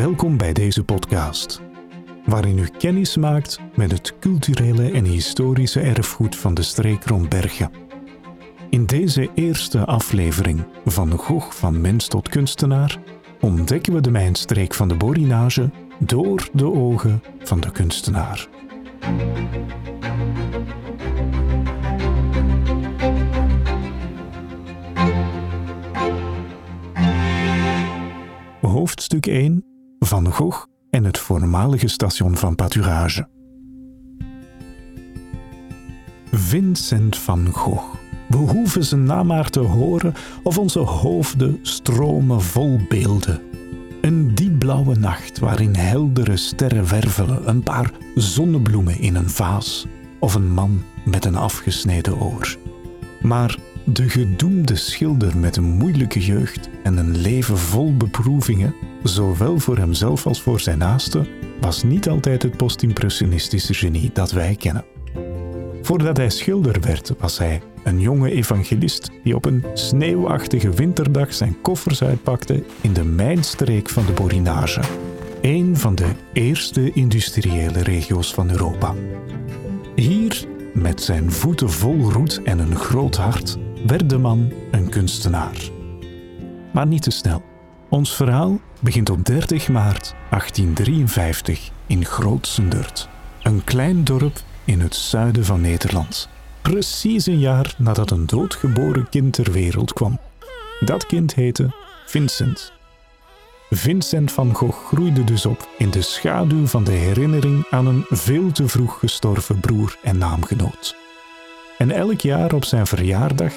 Welkom bij deze podcast, waarin u kennis maakt met het culturele en historische erfgoed van de streek rond Bergen. In deze eerste aflevering van Gogh van mens tot kunstenaar ontdekken we de mijnstreek van de Borinage door de ogen van de kunstenaar. Hoofdstuk 1 Van Gogh en het voormalige station van Paturage. Vincent van Gogh. We hoeven zijn naam maar te horen of onze hoofden stromen vol beelden. Een diepblauwe nacht waarin heldere sterren wervelen, een paar zonnebloemen in een vaas of een man met een afgesneden oor. Maar de gedoemde schilder met een moeilijke jeugd en een leven vol beproevingen, zowel voor hemzelf als voor zijn naasten, was niet altijd het postimpressionistische genie dat wij kennen. Voordat hij schilder werd, was hij een jonge evangelist die op een sneeuwachtige winterdag zijn koffers uitpakte in de mijnstreek van de Borinage, een van de eerste industriële regio's van Europa. Hier, met zijn voeten vol roet en een groot hart, werd de man een kunstenaar. Maar niet te snel. Ons verhaal begint op 30 maart 1853 in Grootsendurt, een klein dorp in het zuiden van Nederland. Precies een jaar nadat een doodgeboren kind ter wereld kwam. Dat kind heette Vincent. Vincent van Gogh groeide dus op in de schaduw van de herinnering aan een veel te vroeg gestorven broer en naamgenoot. En elk jaar op zijn verjaardag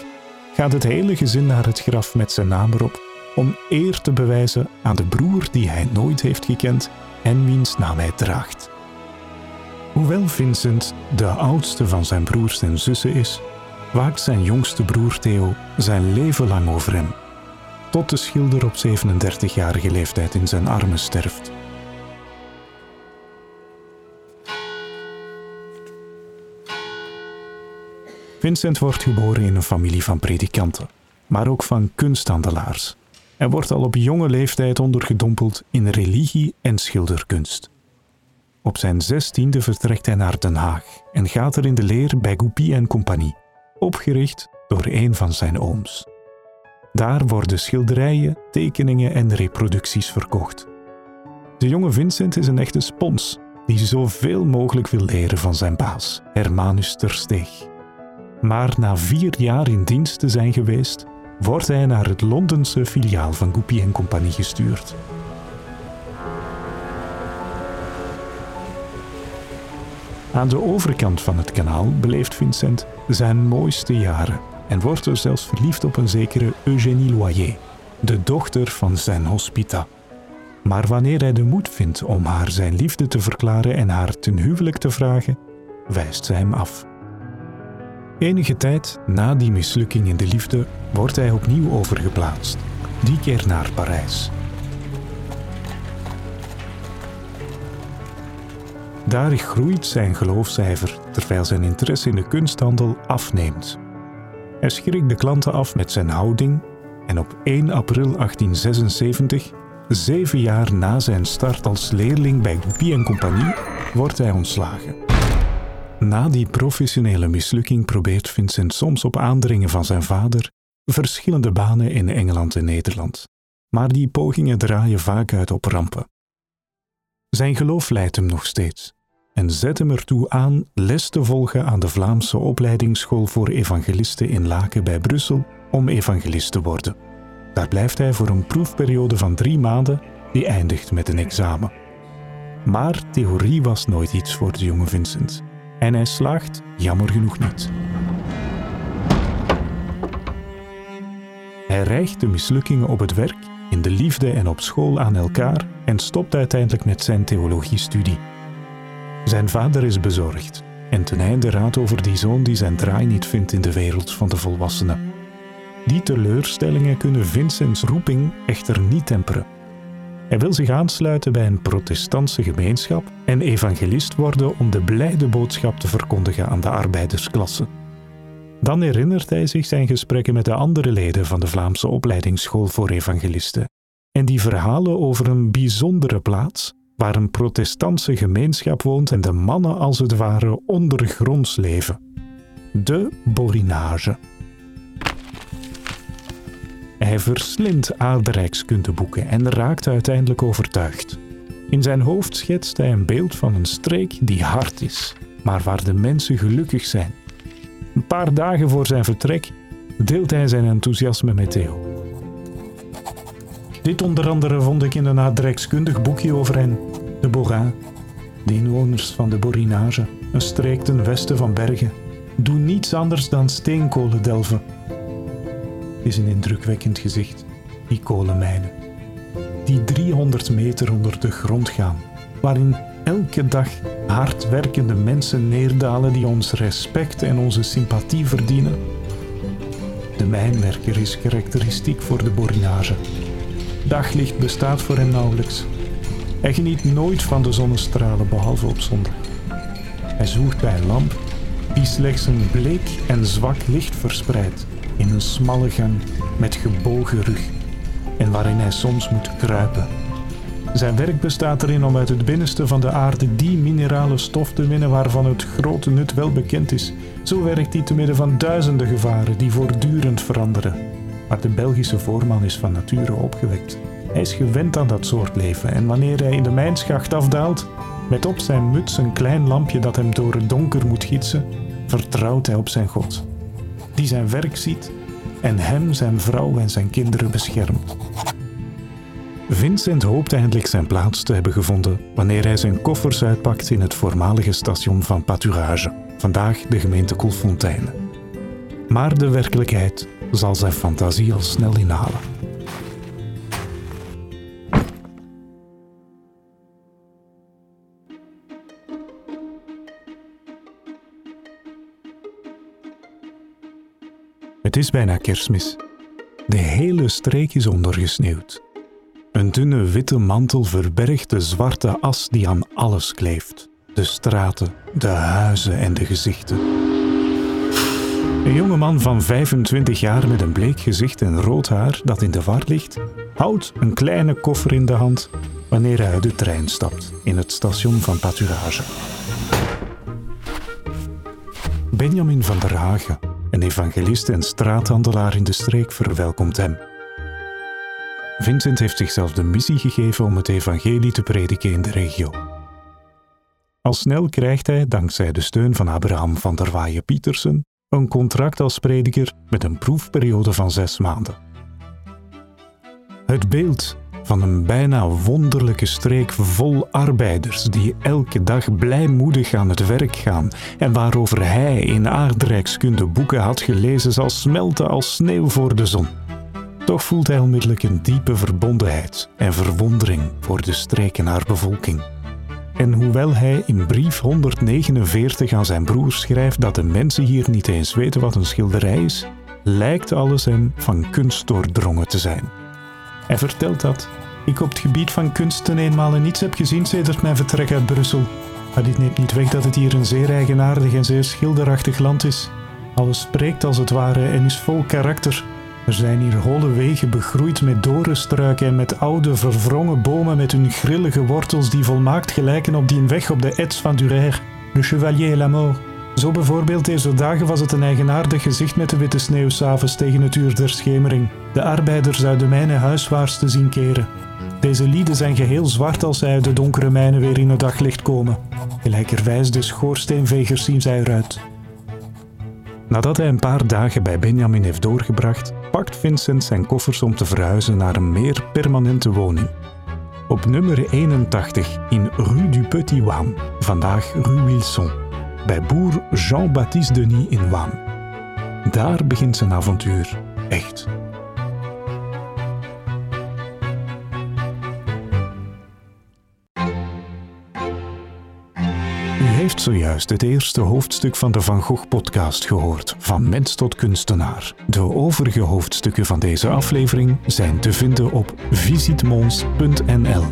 gaat het hele gezin naar het graf met zijn naam erop om eer te bewijzen aan de broer die hij nooit heeft gekend en wiens naam hij draagt. Hoewel Vincent de oudste van zijn broers en zussen is, waakt zijn jongste broer Theo zijn leven lang over hem, tot de schilder op 37-jarige leeftijd in zijn armen sterft. Vincent wordt geboren in een familie van predikanten, maar ook van kunsthandelaars en wordt al op jonge leeftijd ondergedompeld in religie en schilderkunst. Op zijn zestiende vertrekt hij naar Den Haag en gaat er in de leer bij Goupy en Compagnie, opgericht door een van zijn ooms. Daar worden schilderijen, tekeningen en reproducties verkocht. De jonge Vincent is een echte spons die zoveel mogelijk wil leren van zijn baas, Hermanus Tersteeg. Maar na vier jaar in dienst te zijn geweest, wordt hij naar het Londense filiaal van Goupy Compagnie gestuurd. Aan de overkant van het kanaal beleeft Vincent zijn mooiste jaren en wordt er zelfs verliefd op een zekere Eugénie Loyer, de dochter van zijn hospita. Maar wanneer hij de moed vindt om haar zijn liefde te verklaren en haar ten huwelijk te vragen, wijst zij hem af. Enige tijd na die mislukking in de liefde wordt hij opnieuw overgeplaatst, die keer naar Parijs. Daar groeit zijn geloofcijfer terwijl zijn interesse in de kunsthandel afneemt. Hij schrikt de klanten af met zijn houding en op 1 april 1876, zeven jaar na zijn start als leerling bij Goupy Compagnie, wordt hij ontslagen. Na die professionele mislukking probeert Vincent soms op aandringen van zijn vader verschillende banen in Engeland en Nederland. Maar die pogingen draaien vaak uit op rampen. Zijn geloof leidt hem nog steeds en zet hem ertoe aan les te volgen aan de Vlaamse opleidingsschool voor evangelisten in Laken bij Brussel om evangelist te worden. Daar blijft hij voor een proefperiode van drie maanden die eindigt met een examen. Maar theorie was nooit iets voor de jonge Vincent. En hij slaagt jammer genoeg niet. Hij rijgt de mislukkingen op het werk, in de liefde en op school aan elkaar en stopt uiteindelijk met zijn theologiestudie. Zijn vader is bezorgd en ten einde raadt over die zoon die zijn draai niet vindt in de wereld van de volwassenen. Die teleurstellingen kunnen Vincents roeping echter niet temperen. Hij wil zich aansluiten bij een protestantse gemeenschap en evangelist worden om de blijde boodschap te verkondigen aan de arbeidersklasse. Dan herinnert hij zich zijn gesprekken met de andere leden van de Vlaamse opleidingsschool voor evangelisten en die verhalen over een bijzondere plaats waar een protestantse gemeenschap woont en de mannen als het ware ondergronds leven. De Borinage. Hij verslindt aardrijkskundeboeken en raakt uiteindelijk overtuigd. In zijn hoofd schetst hij een beeld van een streek die hard is, maar waar de mensen gelukkig zijn. Een paar dagen voor zijn vertrek deelt hij zijn enthousiasme met Theo. Dit onder andere vond ik in een aardrijkskundig boekje over hen, de Borin, de inwoners van de Borinage, een streek ten westen van Bergen, doen niets anders dan steenkolen delven. Is een indrukwekkend gezicht, die kolenmijnen, die 300 meter onder de grond gaan, waarin elke dag hardwerkende mensen neerdalen die ons respect en onze sympathie verdienen. De mijnwerker is karakteristiek voor de Borinage. Daglicht bestaat voor hem nauwelijks. Hij geniet nooit van de zonnestralen behalve op zondag. Hij zoekt bij een lamp die slechts een bleek en zwak licht verspreidt in een smalle gang met gebogen rug en waarin hij soms moet kruipen. Zijn werk bestaat erin om uit het binnenste van de aarde die minerale stof te winnen waarvan het grote nut wel bekend is. Zo werkt hij te midden van duizenden gevaren die voortdurend veranderen. Maar de Belgische voorman is van nature opgewekt. Hij is gewend aan dat soort leven en wanneer hij in de mijnschacht afdaalt, met op zijn muts een klein lampje dat hem door het donker moet gidsen, vertrouwt hij op zijn God, die zijn werk ziet en hem, zijn vrouw en zijn kinderen beschermt. Vincent hoopt eindelijk zijn plaats te hebben gevonden wanneer hij zijn koffers uitpakt in het voormalige station van Paturage, vandaag de gemeente Koelfontein. Maar de werkelijkheid zal zijn fantasie al snel inhalen. Het is bijna kerstmis. De hele streek is ondergesneeuwd. Een dunne witte mantel verbergt de zwarte as die aan alles kleeft. De straten, de huizen en de gezichten. Een jonge man van 25 jaar met een bleek gezicht en rood haar dat in de war ligt, houdt een kleine koffer in de hand wanneer hij uit de trein stapt in het station van Paturage. Benjamin van der Hagen, een evangelist en straathandelaar in de streek, verwelkomt hem. Vincent heeft zichzelf de missie gegeven om het evangelie te prediken in de regio. Al snel krijgt hij, dankzij de steun van Abraham van der Waaien Pietersen, een contract als prediker met een proefperiode van zes maanden. Het beeld van een bijna wonderlijke streek vol arbeiders die elke dag blijmoedig aan het werk gaan en waarover hij in aardrijkskunde boeken had gelezen zal smelten als sneeuw voor de zon. Toch voelt hij onmiddellijk een diepe verbondenheid en verwondering voor de streek en haar bevolking. En hoewel hij in brief 149 aan zijn broer schrijft dat de mensen hier niet eens weten wat een schilderij is, lijkt alles hem van kunst doordrongen te zijn. Hij vertelt dat ik op het gebied van kunst ten eenmale niets heb gezien sedert mijn vertrek uit Brussel. Maar dit neemt niet weg dat het hier een zeer eigenaardig en zeer schilderachtig land is. Alles spreekt als het ware en is vol karakter. Er zijn hier holle wegen begroeid met dorenstruiken en met oude verwrongen bomen met hun grillige wortels die volmaakt gelijken op die weg op de Ets van Durer, Le Chevalier et. Zo bijvoorbeeld deze dagen was het een eigenaardig gezicht met de witte sneeuw s'avonds tegen het uur der schemering. De arbeiders uit de mijnen huiswaarts te zien keren. Deze lieden zijn geheel zwart als zij uit de donkere mijnen weer in het daglicht komen. Gelijkerwijs de schoorsteenvegers zien zij eruit. Nadat hij een paar dagen bij Benjamin heeft doorgebracht, pakt Vincent zijn koffers om te verhuizen naar een meer permanente woning. Op nummer 81 in Rue du Petit vandaag Rue Wilson, bij boer Jean-Baptiste Denis in Wam. Daar begint zijn avontuur, echt. U heeft zojuist het eerste hoofdstuk van de Van Gogh-podcast gehoord, van mens tot kunstenaar. De overige hoofdstukken van deze aflevering zijn te vinden op visitmons.nl.